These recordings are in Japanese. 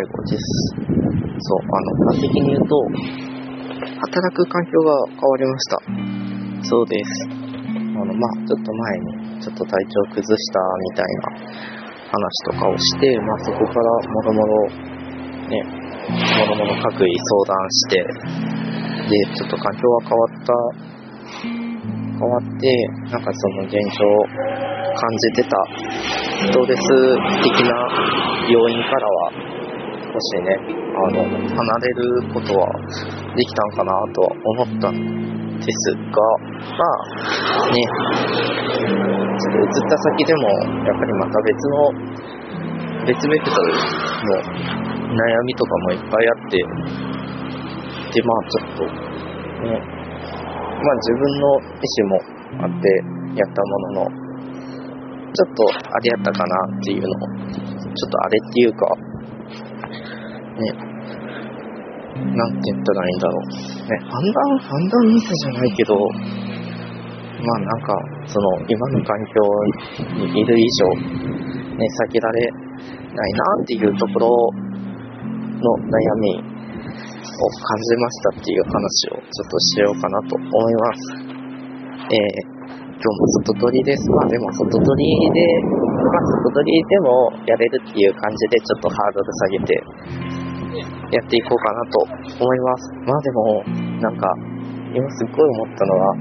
悟です。そう、あの、端的に言うと、働く環境が変わりました。そうです。あの、まあ、ちょっと前に、ちょっと体調崩したみたいな話とかをして、まあ、そこからもろもろ、ね、もろもろ各位相談して、で、ちょっと環境が変わった、変わって、なんかその現状を感じてたストレス的な要因からは、少しね、あの、離れることはできたんかなとは思ったんですが、まあ、ね、ちょっと移った先でも、やっぱりまた別の、別ベクトルの悩みとかもいっぱいあって、で、まあちょっと、ね、まあ自分の意思もあってやったものの、ちょっとあれやったかなっていうのを、ちょっとあれっていうか、ね、なんて言ったらいいんだろう。ね、判断、判断ミスじゃないけど、まあなんか、その、今の環境にいる以上、ね、避けられないなっていうところの悩みを感じましたっていう話をちょっとしようかなと思います。えー今日も外撮りです。まあでも外撮りで、まあ外撮りでもやれるっていう感じでちょっとハードル下げてやっていこうかなと思います。まあでも、なんか、今すっごい思ったのは、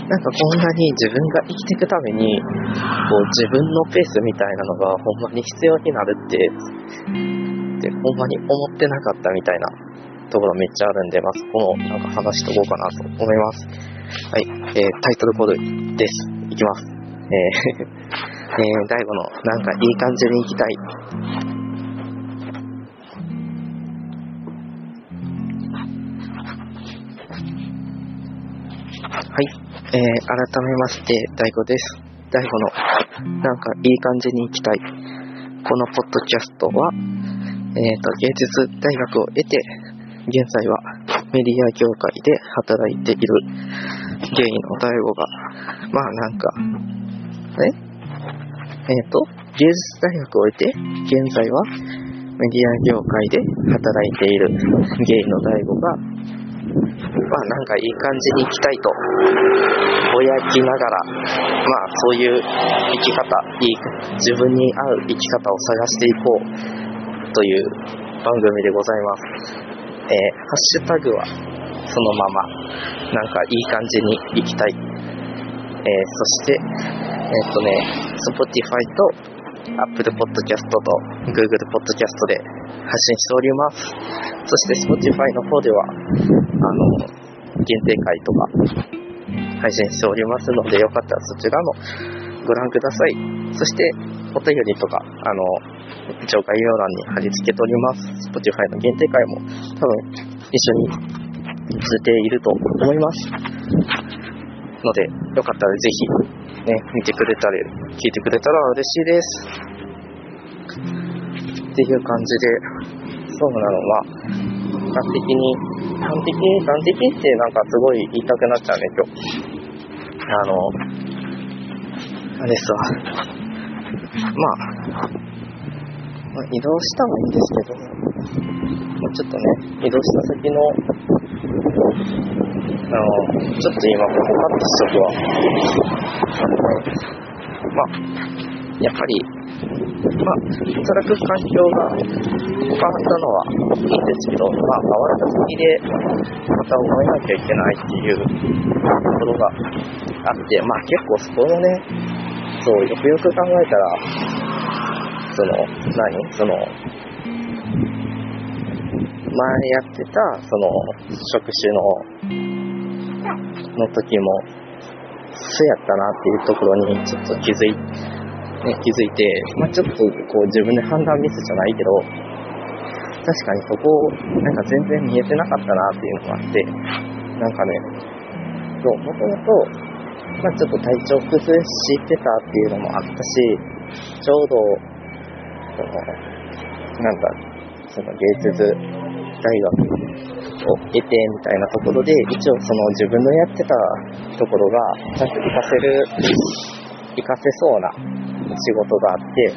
なんかこんなに自分が生きていくために、こう自分のペースみたいなのがほんまに必要になるって、ってほんまに思ってなかったみたいなところめっちゃあるんで、まずこのなんか話しとこうかなと思います。はい、えー、タイトルコールです。いきます。えー、えー、大悟のなんかいい感じに行きたい。はい、えー、改めまして、大悟です。大悟のなんかいい感じに行きたい。このポッドキャストは、えー、と芸術大学を得て、現在はメディア業界で働いているゲイの大悟が、まあなんか、え？えっ、と、芸術大学を終えて、現在はメディア業界で働いているゲイの大悟が、まあなんかいい感じに生きたいと、ぼやきながら、まあそういう生き方、いい、自分に合う生き方を探していこうという番組でございます。えーハッシュタグはそのまま、なんかいい感じに行きたい。えーそして、えーっとね、Spotify と Apple Podcast と Google Podcast で発信しております。そして Spotify の方では、あの、限定会とか配信しておりますので、よかったらそちらもご覧ください。そして、お便りとか、あの、一応概要欄に貼り付けております。Spotify の限定会も多分一緒に出ていると思います。ので、よかったらぜひ、ね、見てくれたり、聞いてくれたら嬉しいです。っていう感じで、そうなのは、端的に、端的に、端的ってなんかすごい言いたくなっちゃうね、今日。あの、あれさ、まあ、まあ、移動したはいいんですけど、まあ、ちょっとね、移動した先の、あの、ちょっと今、ポカッとしとくわ。まあ、やっぱり、まあ、働く環境が変わったのはいいんですけど、まあ、変わった先で、また覚えなきゃいけないっていうところがあって、まあ結構そこもね、そう、よくよく考えたら、その、何その、前やってた、その、職種の、の時も、そうやったなっていうところにちょっと気づい、ね、気づいて、まあちょっとこう自分で判断ミスじゃないけど、確かにそこ、なんか全然見えてなかったなっていうのがあって、なんかね、そう、もともと、まあちょっと体調崩してたっていうのもあったし、ちょうど、その、なんだ、その芸術大学を得てみたいなところで、一応その自分のやってたところが、ちゃんと活かせる、活かせそうな仕事があって、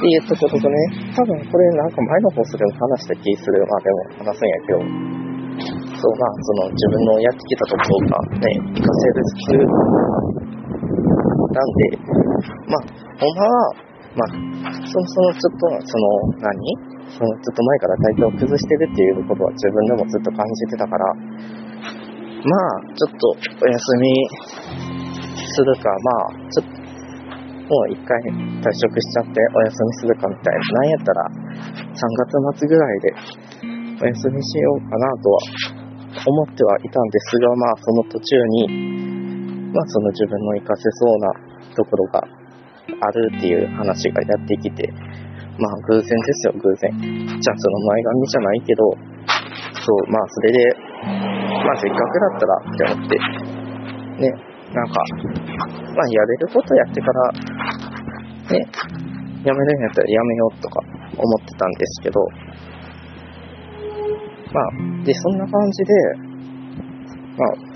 っていうところとね、多分これなんか前の放送でも話した気する。まあでも話すんやけど、そうまあその自分のやってきたところがね、活かせるなんで、まあ、ほんまは、まあ、そもそもちょっと、その、何？その、ずっと前から体調を崩してるっていうことは自分でもずっと感じてたから、まあ、ちょっとお休みするか、まあ、ちょっと、もう一回退職しちゃってお休みするかみたいな。なんやったら、3月末ぐらいでお休みしようかなとは思ってはいたんですが、まあ、その途中に、まあ、その自分の活かせそうなところがあるっていう話がやってきて、まあ、偶然ですよ、偶然。じゃあ、その前髪じゃないけど、そう、まあ、それで、まあ、せっかくだったらって思って、ね、なんか、まあ、やれることやってから、ね、やめるんやったらやめようとか思ってたんですけど、まあ、で、そんな感じで、まあ、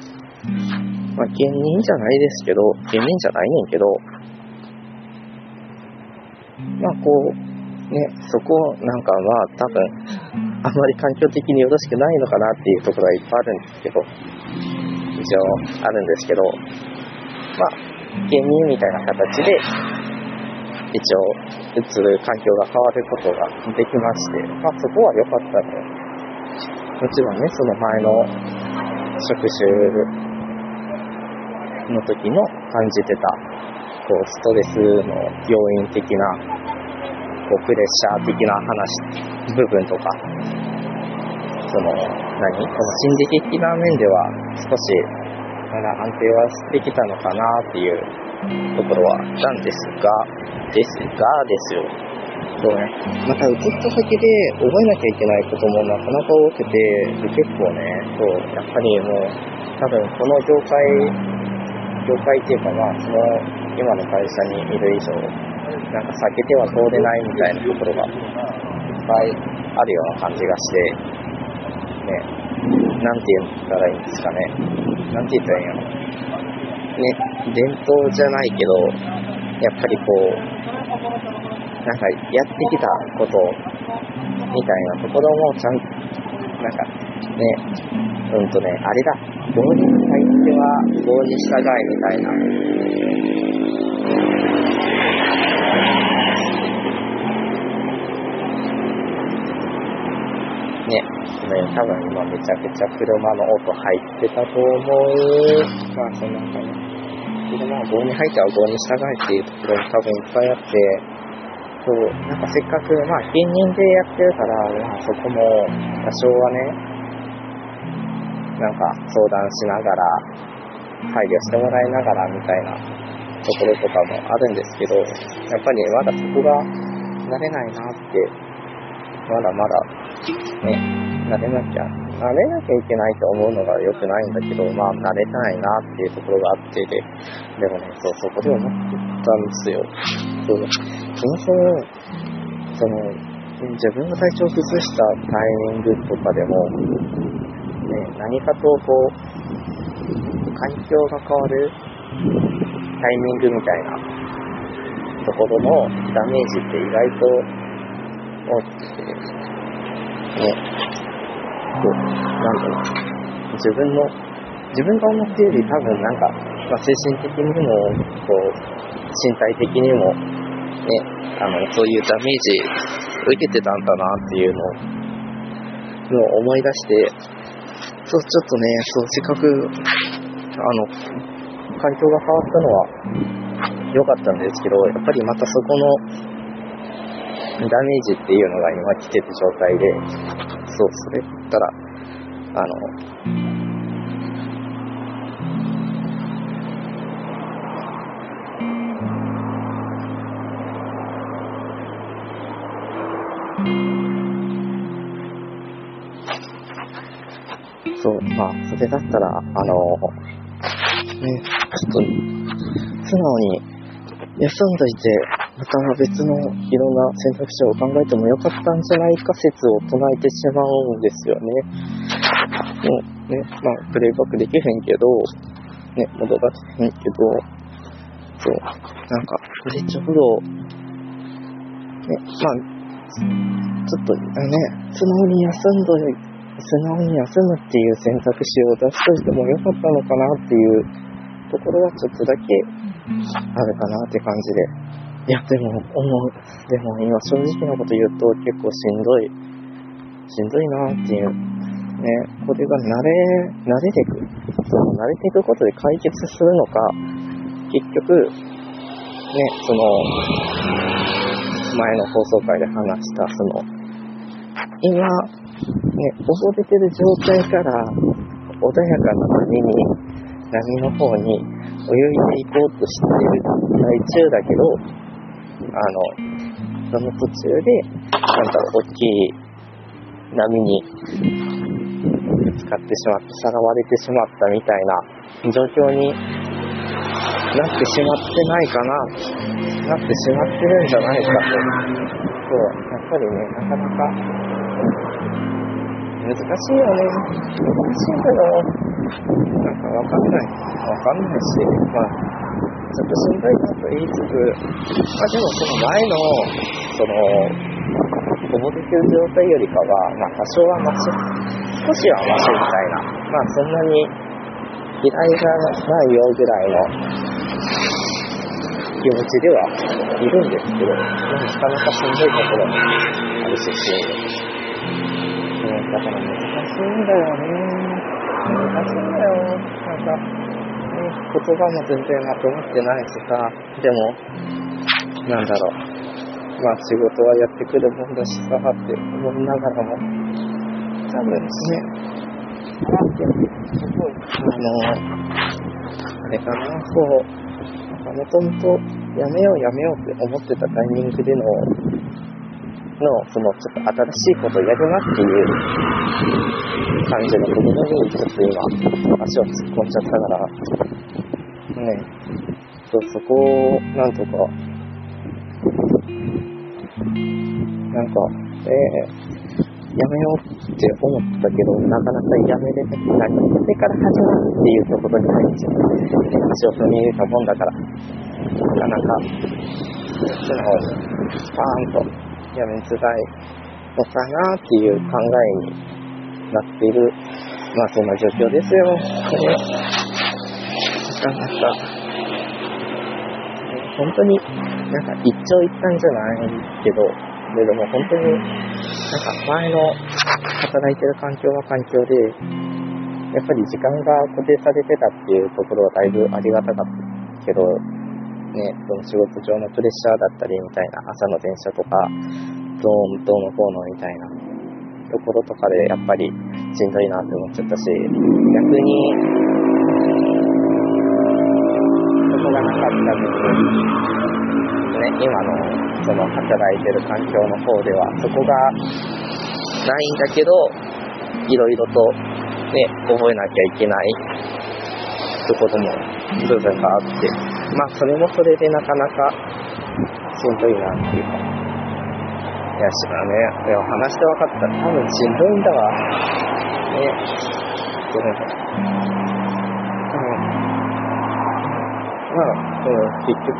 まあ、芸人じゃないですけど、芸人じゃないねんけど、まあ、こう、ね、そこなんかは多分、あまり環境的によろしくないのかなっていうところはいっぱいあるんですけど、一応あるんですけど、まあ、芸人みたいな形で、一応、映る環境が変わることができまして、まあそこは良かったね。もちろんね、その前の職種の時の感じてた、こう、ストレスの要因的な、こう、プレッシャー的な話、部分とか、その、何？この心理的な面では少し、まだ安定はしてきたのかなっていうところはあったんですが、ですがですよ。そうね。また移った先で覚えなきゃいけないこともなかなか多くて、で結構ね、そう、やっぱりもう、多分この業界、業界っていうかまあ、その今の会社にいる以上、なんか避けては通れないみたいなところがいっぱいあるような感じがして、ね、なんて言ったらいいんですかね。なんて言ったらいいんやろ。ね、伝統じゃないけど、やっぱりこう、なんかやってきたことみたいなところもちゃんと、なんかね、うんとね、あれだ、法に入っては法に従いみたいな。ね、ね、多分今めちゃくちゃ車の音入ってたと思う。まあそんな感じ。車は棒に入っては棒に従いっていうところも多分いっぱいあって、そう、なんかせっかく、まあ芸人でやってるから、まあそこも多少はね、なんか相談しながら、配慮してもらいながらみたいなところとかもあるんですけど、やっぱりまだそこが慣れないなって、まだまだね、慣れなきゃ、慣れなきゃいけないと思うのが良くないんだけど、まあ、慣れたいなっていうところがあってで、でもね、そう、そこで思ってたんですよ。そう、そもそも、その、自分が体調を崩したタイミングとかでも、ね、何かとこう、環境が変わるタイミングみたいなところのダメージって意外と大きくて、ね、こう、なんだろう、自分の、自分が思っているより多分なんか、まあ、精神的にも、こう、身体的にも、ね、あの、そういうダメージ受けてたんだなっていうのを、思い出して、そう、ちょっとね、そう、せっかく、あの、環境が変わったのは良かったんですけど、やっぱりまたそこのダメージっていうのが今来てる状態で、そう、それ言ったら、あの、そう、まあ、それだったら、あの、ね、ちょっと、素直に休んどいて、また別のいろんな選択肢を考えてもよかったんじゃないか説を唱えてしまうんですよね。もうね、まあ、プレイバックできへんけど、ね、戻らせへんけど、そう、なんか、めっちゃ風呂、まあ、ちょっとね、素直に休んどい素直に休むっていう選択肢を出しといてもよかったのかなっていうところはちょっとだけあるかなって感じで。いや、でも、思う。でも今正直なこと言うと結構しんどい。しんどいなっていう。ね、これが慣れ、慣れていく。その慣れていくことで解決するのか、結局、ね、その、前の放送回で話した、その、今、ね、溺れてる状態から穏やかな波に、波の方に泳いでいこうとしてる最中だけど、あの、その途中で、なんだろう、大きい波にぶつかってしまって、さらわれてしまったみたいな状況になってしまってないかな、なってしまってるんじゃないかと。そう、やっぱりね、なかなか難しいよね。難しいんだよ。なんかわかんない。わかんないし、まあ、ちょっとしんどいなと言いつつ、まあでもその前の、その、溺れてる状態よりかは、まあ多少はマシ、少しはマシみたいな。まあそんなに嫌いじゃないよぐらいの気持ちではいるんですけど、なかなかしんどいところもあるし、しんどい。だから難しいんだよね。難しいんだよ。なんか、ね、言葉も全然まとまってないしさ、でも、なんだろう。まあ仕事はやってくるもんだしさ、って思いながらも、多分ね、すごい、あの、あれかな、そう、もともとやめようやめようって思ってたタイミングでのの、その、ちょっと新しいことをやるなっていう感じのところに、ちょっと今、足を突っ込んじゃったから、ね、そう、そこを、なんとか、なんか、えー、やめようって思ったけど、なかなかやめれなくなり、それから始まるっていうところに入っちゃう。足を踏み入れたもんだから、なかなか、素直に、パーンとやめづらいのかなっていう考えになっている、まあそんな状況ですよ。なかなか、本当になんか一長一短じゃないけど、でも本当になんか前の働いてる環境は環境で、やっぱり時間が固定されてたっていうところはだいぶありがたかったけど、ね、その仕事上のプレッシャーだったりみたいな、朝の電車とか、どうどうのこうのみたいなところとかでやっぱりしんどいなって思っちゃったし、逆に、そこがなかった分、ね、今のその働いてる環境の方では、そこがないんだけど、いろいろとね、覚えなきゃいけないところも部分があって、まあ、それもそれでなかなかしんどいなっていうか。いや、しらね、いや話して分かった。多分しんどいんだわ。ね。でも、うん。まあ、うん、結局、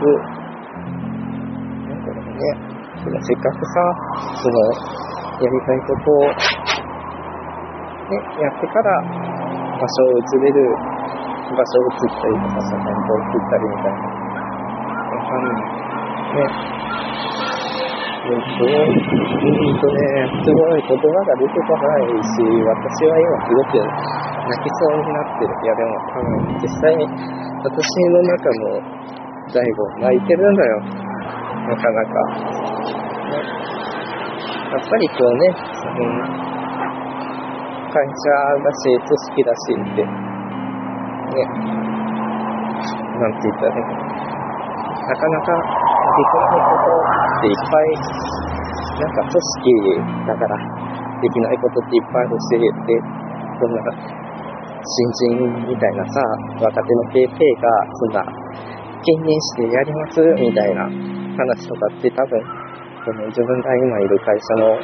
なんだろうね。せっかくさ、その、やりたいことを、ね、やってから、場所を移れる場所を移ったりとかさ、店舗を移ったりみたい。な。わかんない。ね。えっと、うんとね、すごい。言葉が出てこない。し、私は今すごく泣きそうになってる。い。やでも多分実際に私の中の大悟泣い。てるんだよ。なかなか。ね、やっぱりこうね、その会社だし、組織だしって、ね、なんて言ったらいいかな。なかなかできないことっていっぱい、なんか組織だからできないことっていっぱいあるし、で、そんな、新人みたいなさ、若手の PP が、そんな、兼任してやりますみたいな話とかって多分、その自分が今いる会社の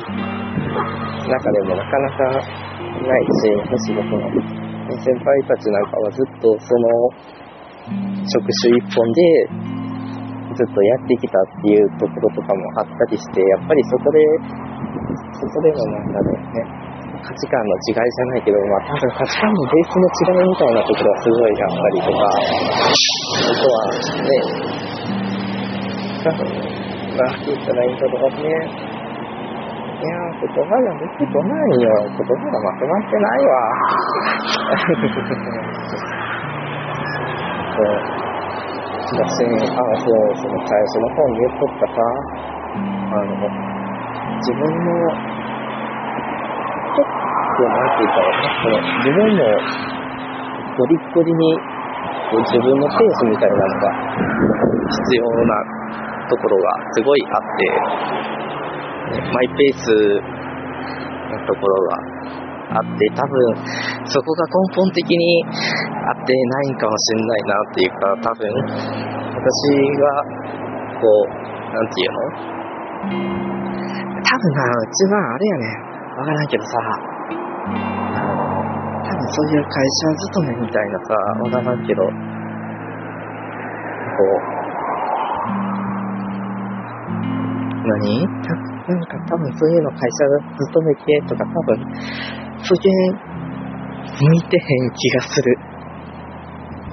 中でもなかなかないし、むしろその、先輩たちなんかはずっとその職種一本でずっとやってきたっていうところとかもあったりして、やっぱりそこで、そこでのなんだろうね、価値観の違いじゃないけど、まあ多分価値観のベースの違いみたいなところはすごいあったりとか、あとはね、多分、まあ、言ったらいいんだろうね。いやー、言葉が出てこないよ。言葉がまとまってないわ。そう。私、あ、そう、その最初の方に言っとったさ、あの、自分の、ちょっと、なんて言ったらね、その、自分の、ゴリッゴリに、自分のペースみたいなのが必要なところがすごいあって、マイペースなところがあって、多分、そこが根本的に合ってないんかもしんないなっていうか、多分、私が、こう、なんていうの？多分な、一番あれやねわからんけどさ、あの、多分そういう会社勤めみたいなさ、わからんけど、こう、何？なんか多分そういうの会社勤めてとか多分、そげ向いてへん気がする。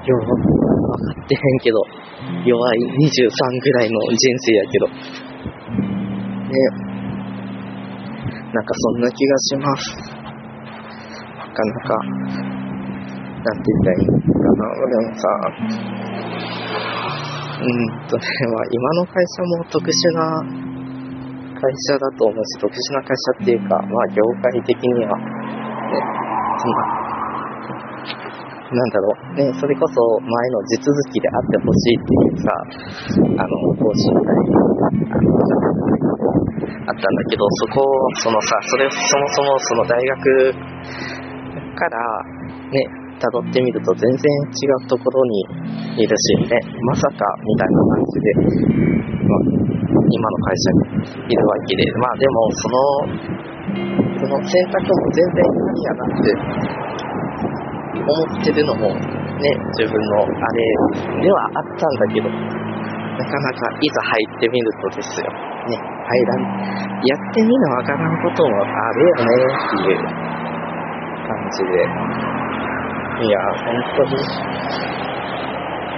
よう分かってへんけど、弱い23ぐらいの人生やけど。ね。なんかそんな気がします。なかなか、なんて言ったらいいのかな。でもさ、うんとね、まあ今の会社も特殊な会社だと思うし、特殊な会社っていうか、まあ業界的には、ね、そんななんだろう、ね、それこそ前の地続きであってほしいっていうさ、あの、方針があったんだけど、そこ、そのさ、それ、そもそもその大学からね、辿ってみると全然違うところにいるしね、まさかみたいな感じで、まあ、今の会社にいるわけで、まあでもその、その選択も全然ありやなって思ってるのも、ね、自分のあれではあったんだけど、なかなかいざ入ってみるとですよ、ね、入らん、やってみなわからんこともあるよねっていう。感じで、いや、本当に、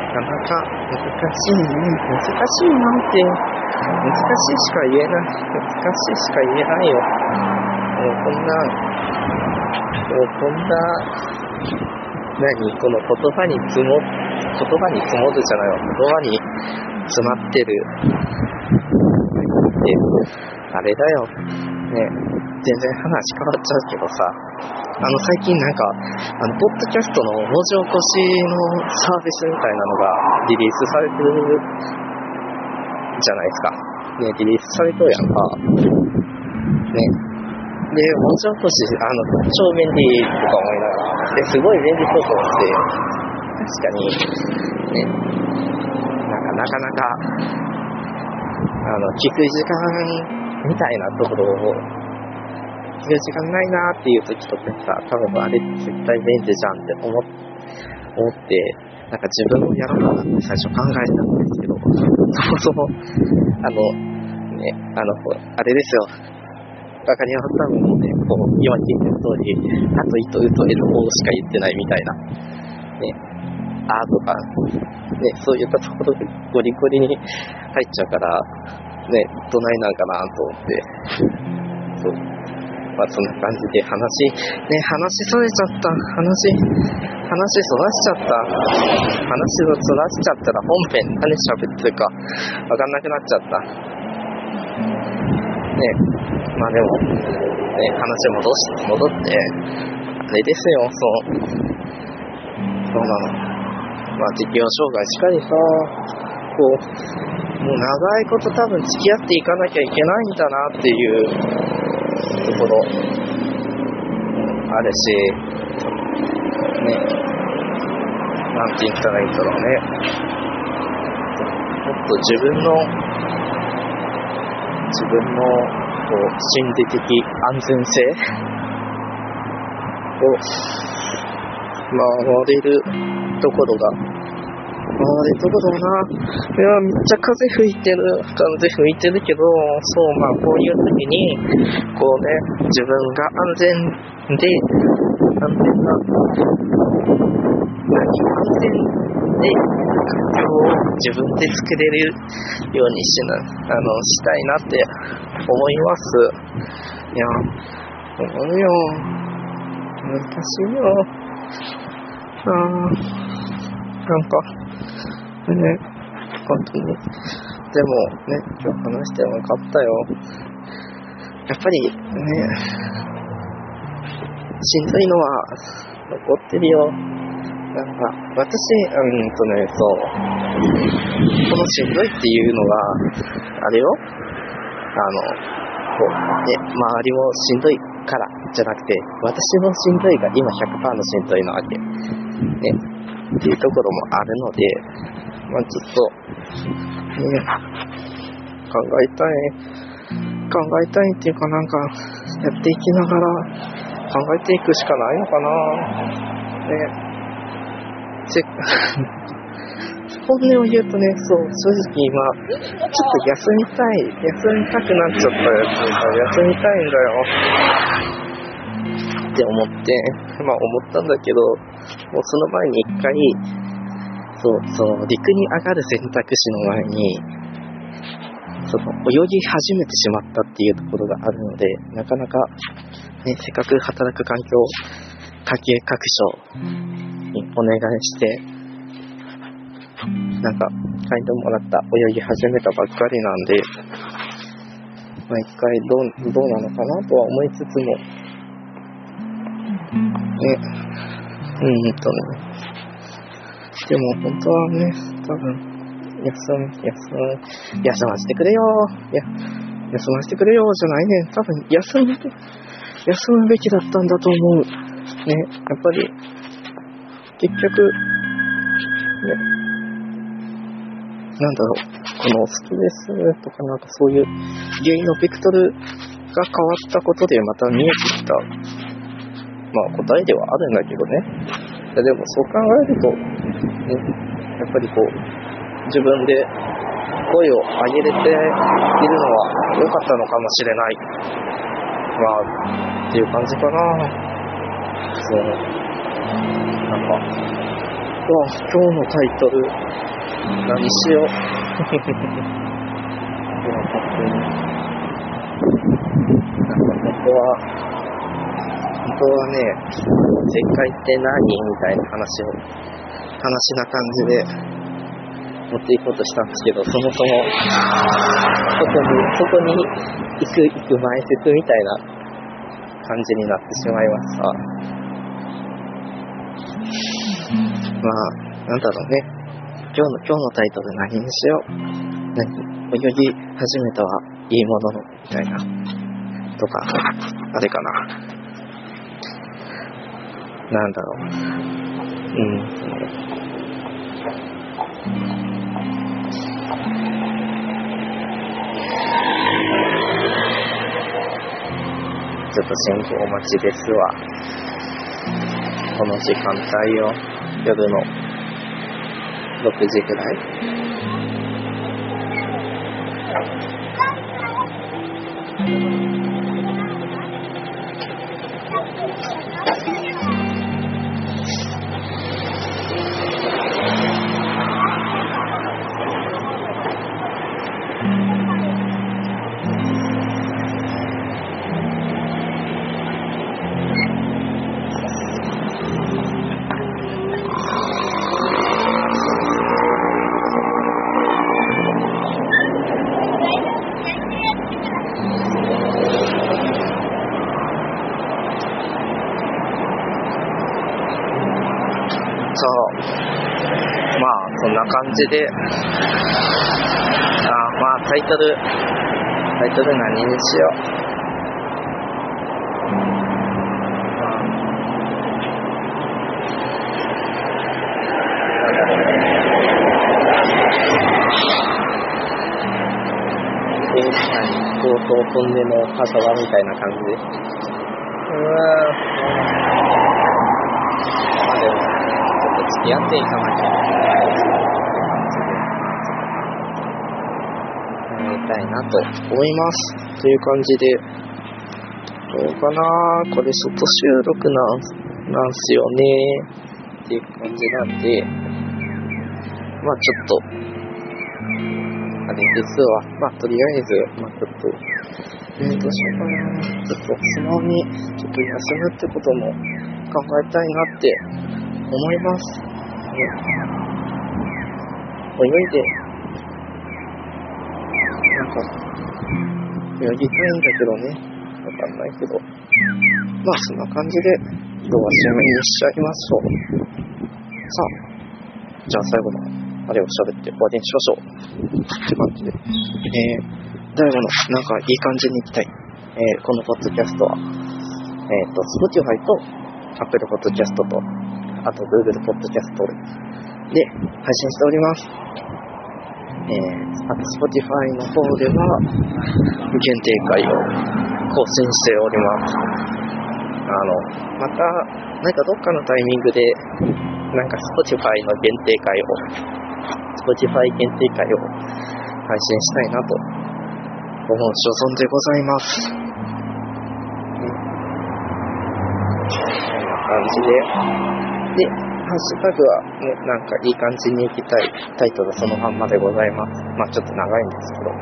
なかなか難しいね、難しいなんて、難しいしか言えない、難しいしか言えないよ。もうこんな、もうこんな、何？この言葉に積も、言葉に積もるじゃないわ。言葉に詰まってる。で、あれだよ。ね、全然話変わっちゃうけどさ、あの最近なんか、あの、ポッドキャストの文字起こしのサービスみたいなのがリリースされてるじゃないですか。ね、リリースされとるやんか。ね、で、文字起こし、あの、超便利とか思いながら、で、すごい便利そうと思って、確かに、ね、なんかなかなか、あの、聞く時間みたいなところを、聞く時間ないなっていう時とかさ、多分あれ絶対便利じゃんって思っ思って、なんか自分もやろうかなって最初考えた、そもそも、あの、ね、あの、あれですよ、わかります。多分ね、こう、今聞いてる通り、あと糸、うと、L、O しか言ってないみたいな、ね、あとか、ね、そういったところでゴリゴリに入っちゃうから、ね、どないなんかなと思って、そう。まあそんな感じで話、ね、話それちゃった。話、話そらしちゃった。話をそらしちゃったら本編何喋ってるかわかんなくなっちゃった。ね、まあでも、ね、話戻し、戻って、あれですよ、そう。そうなの。まあ適応障害しかりさ、こう、もう長いこと多分付き合っていかなきゃいけないんだなっていうところ、あるし、ね、なんて言ったらいいんだろうね。もっと自分の、自分のこう、心理的安全性。を守れるところがあれどこだろうな。いや、めっちゃ風吹いてる。風吹いてるけど、そう、まあ、こういう時に、こうね、自分が安全で、安全な、何、安全で、環境を自分で作れるようにしな、あの、したいなって思います。いや、思うよ。難しいよ。ああ、なんか、ね、本当に。でもね、今日話して分かったよ。やっぱりね、しんどいのは残ってるよ。なんか、私、うんとね、そう、このしんどいっていうのが、あれよ、あの、こう、ね、周りもしんどいからじゃなくて、私のしんどいが今100%のしんどいなわけ。ね、っていうところもあるので、まあ、ちょっと、ね、考えたい、考えたいっていうかなんか、やっていきながら考えていくしかないのかな。ね。せ本音を言うとね、そう、正直今、ちょっと休みたい、休みたくなっちゃったやつ休みたいんだよ。って思って、まあ思ったんだけど、もうその前に一回、そう、その陸に上がる選択肢の前に、その泳ぎ始めてしまったっていうところがあるので、なかなか、ね、せっかく働く環境、家計各所にお願いして、なんか、書いてもらった泳ぎ始めたばっかりなんで、まあ一回どう、どうなのかなとは思いつつも、ね、うんとね、でも本当はね、多分、休む、休む、休ませてくれよ。いや、休ませてくれよじゃないね。多分、休む、休むべきだったんだと思う。ね、やっぱり、結局、ね、なんだろう、このストレスとかなんかそういう原因のベクトルが変わったことでまた見えてきた、まあ答えではあるんだけどね。でもそう考えると、ね、やっぱりこう、自分で声を上げれているのは良かったのかもしれない。まあ、っていう感じかな。そう。なんか、わ今日のタイトル、何しよう。いや、本当に。なんか本当は、本当はね、正解って何？みたいな話を、話な感じで持っていこうとしたんですけど、そもそも、そこに、そこに行く、行く前説みたいな感じになってしまいました。まあ、なんだろうね。今日の、今日のタイトル何にしよう。何泳ぎ始めたはいいものの、みたいな。とか、あれかな。なんだろう。うん。ちょっと信号待ちですわ。この時間帯よ。夜の6時ぐらい。感じで、あまあタイトル、タイトル何にしよう。何高等トンネの墓場みたいな感じで。うわまあでも、ちょっと付き合っていかなきゃ。たいなと思います。という感じで、どうかなこれ外収録なんなんすよねっていう感じなんで、まあちょっと、あれですわ。まあとりあえず、まあちょっと、えー、どうしようかな。ちょっと素直に、ちょっと休むってことも考えたいなって思います。泳いで、か、泳ぎたいんだけどね。わかんないけど。まあそんな感じで、今日は締めにしちゃいましょう。さあ、じゃあ最後のあれを喋って終わりにしましょう。って感じで。えー、誰もの、なんかいい感じに行きたい。えー、このポッドキャストは、えっ、ー、と、Spotify と Apple Podcast と、あと Google Podcast で配信しております。えー、あと Spotify の方では、限定会を更新しております。あの、また、なんかどっかのタイミングで、なんか Spotify の限定会を、Spotify 限定会を配信したいなと思う所存でございます。こんな感じで。で、ハッシュタグはね、なんかいい感じに行きたいタイトルそのまんまでございます。まあちょっと長いんですけど。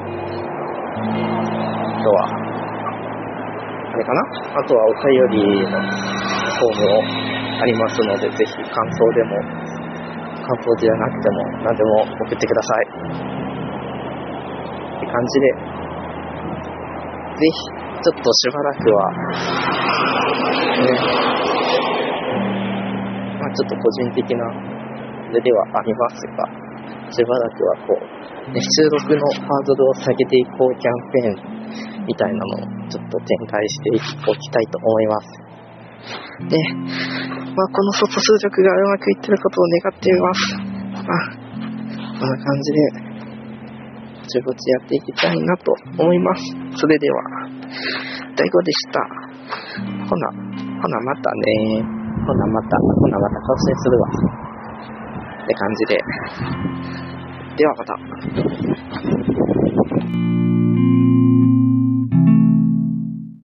あとは、あれかな？あとはお便りのフォームをありますので、ぜひ感想でも、感想じゃなくても何でも送ってください。って感じで、ぜひ、ちょっとしばらくは、ね、ちょっと個人的な腕ではありますが、しばらくはこう、ね、収録のハードルを下げていこうキャンペーンみたいなのをちょっと展開しておきたいと思います。で、まあ、この外数力がうまくいってることを願っています。あ、こんな感じで、ぼちぼちやっていきたいなと思います。それでは、大悟でした。ほな、ほなまたねほなまた、ほなまた更新するわ。って感じで。ではまた。